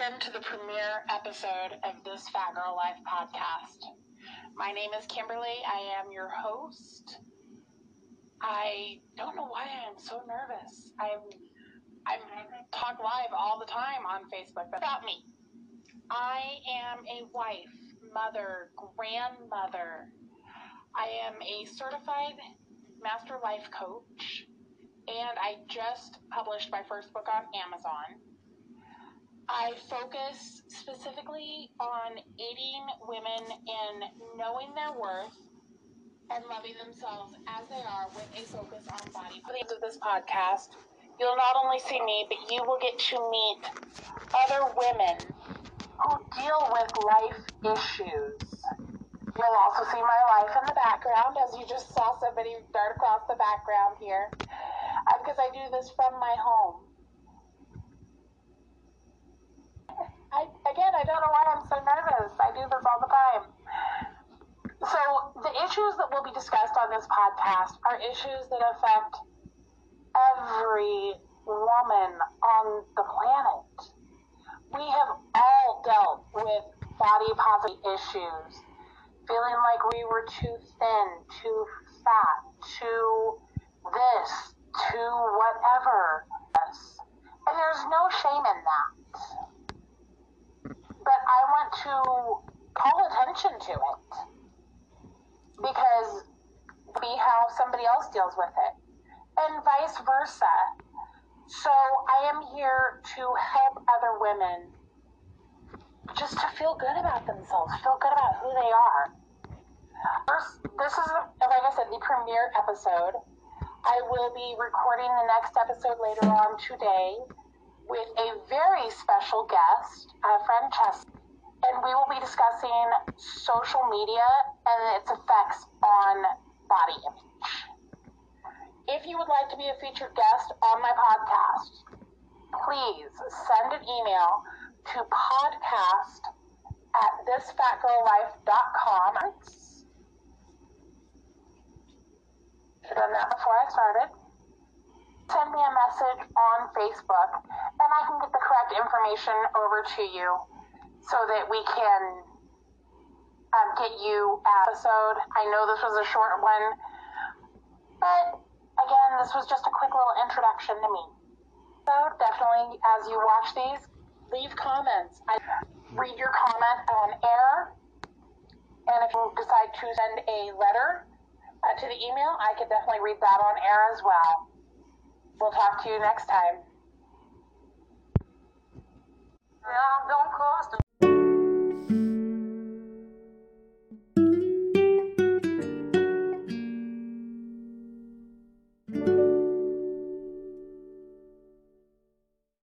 Welcome to the premiere episode of this Fat Girl Life podcast. My name is Kimberly. I am your host. I don't know why I am so nervous. I'm I'm talk live all the time on Facebook about me. I am a wife, mother, grandmother. I am a certified master life coach, and I just published my first book on Amazon. I focus specifically on aiding women in knowing their worth and loving themselves as they are with a focus on body. For the end of this podcast, you'll not only see me, but you will get to meet other women who deal with life issues. You'll also see my life in the background, as you just saw somebody dart across the background here, uh, because I do this from my home. I, again, I don't know why I'm so nervous. I do this all the time. So, the issues that will be discussed on this podcast are issues that affect every woman on the planet. We have all dealt with body positive issues, feeling like we were too thin, too fat, too this, too whatever. And there's no shame in that but I want to call attention to it because somebody else deals with it, and vice versa. So I am here to help other women just to feel good about themselves, feel good about who they are. First, this is, like I said, the premiere episode. I will be recording the next episode later on today with a very special guest, uh, Francesca, and we will be discussing social media and its effects on body image. If you would like to be a featured guest on my podcast, please send an email to podcast at thisfatgirllife.com. I've done that before I started send me a message on Facebook and I can get the correct information over to you so that we can um, get you episode. I know this was a short one, but again, this was just a quick little introduction to me. So definitely, as you watch these, leave comments. I read your comment on air, and if you decide to send a letter uh, to the email, I could definitely read that on air as well. We'll talk to you next time. Yeah,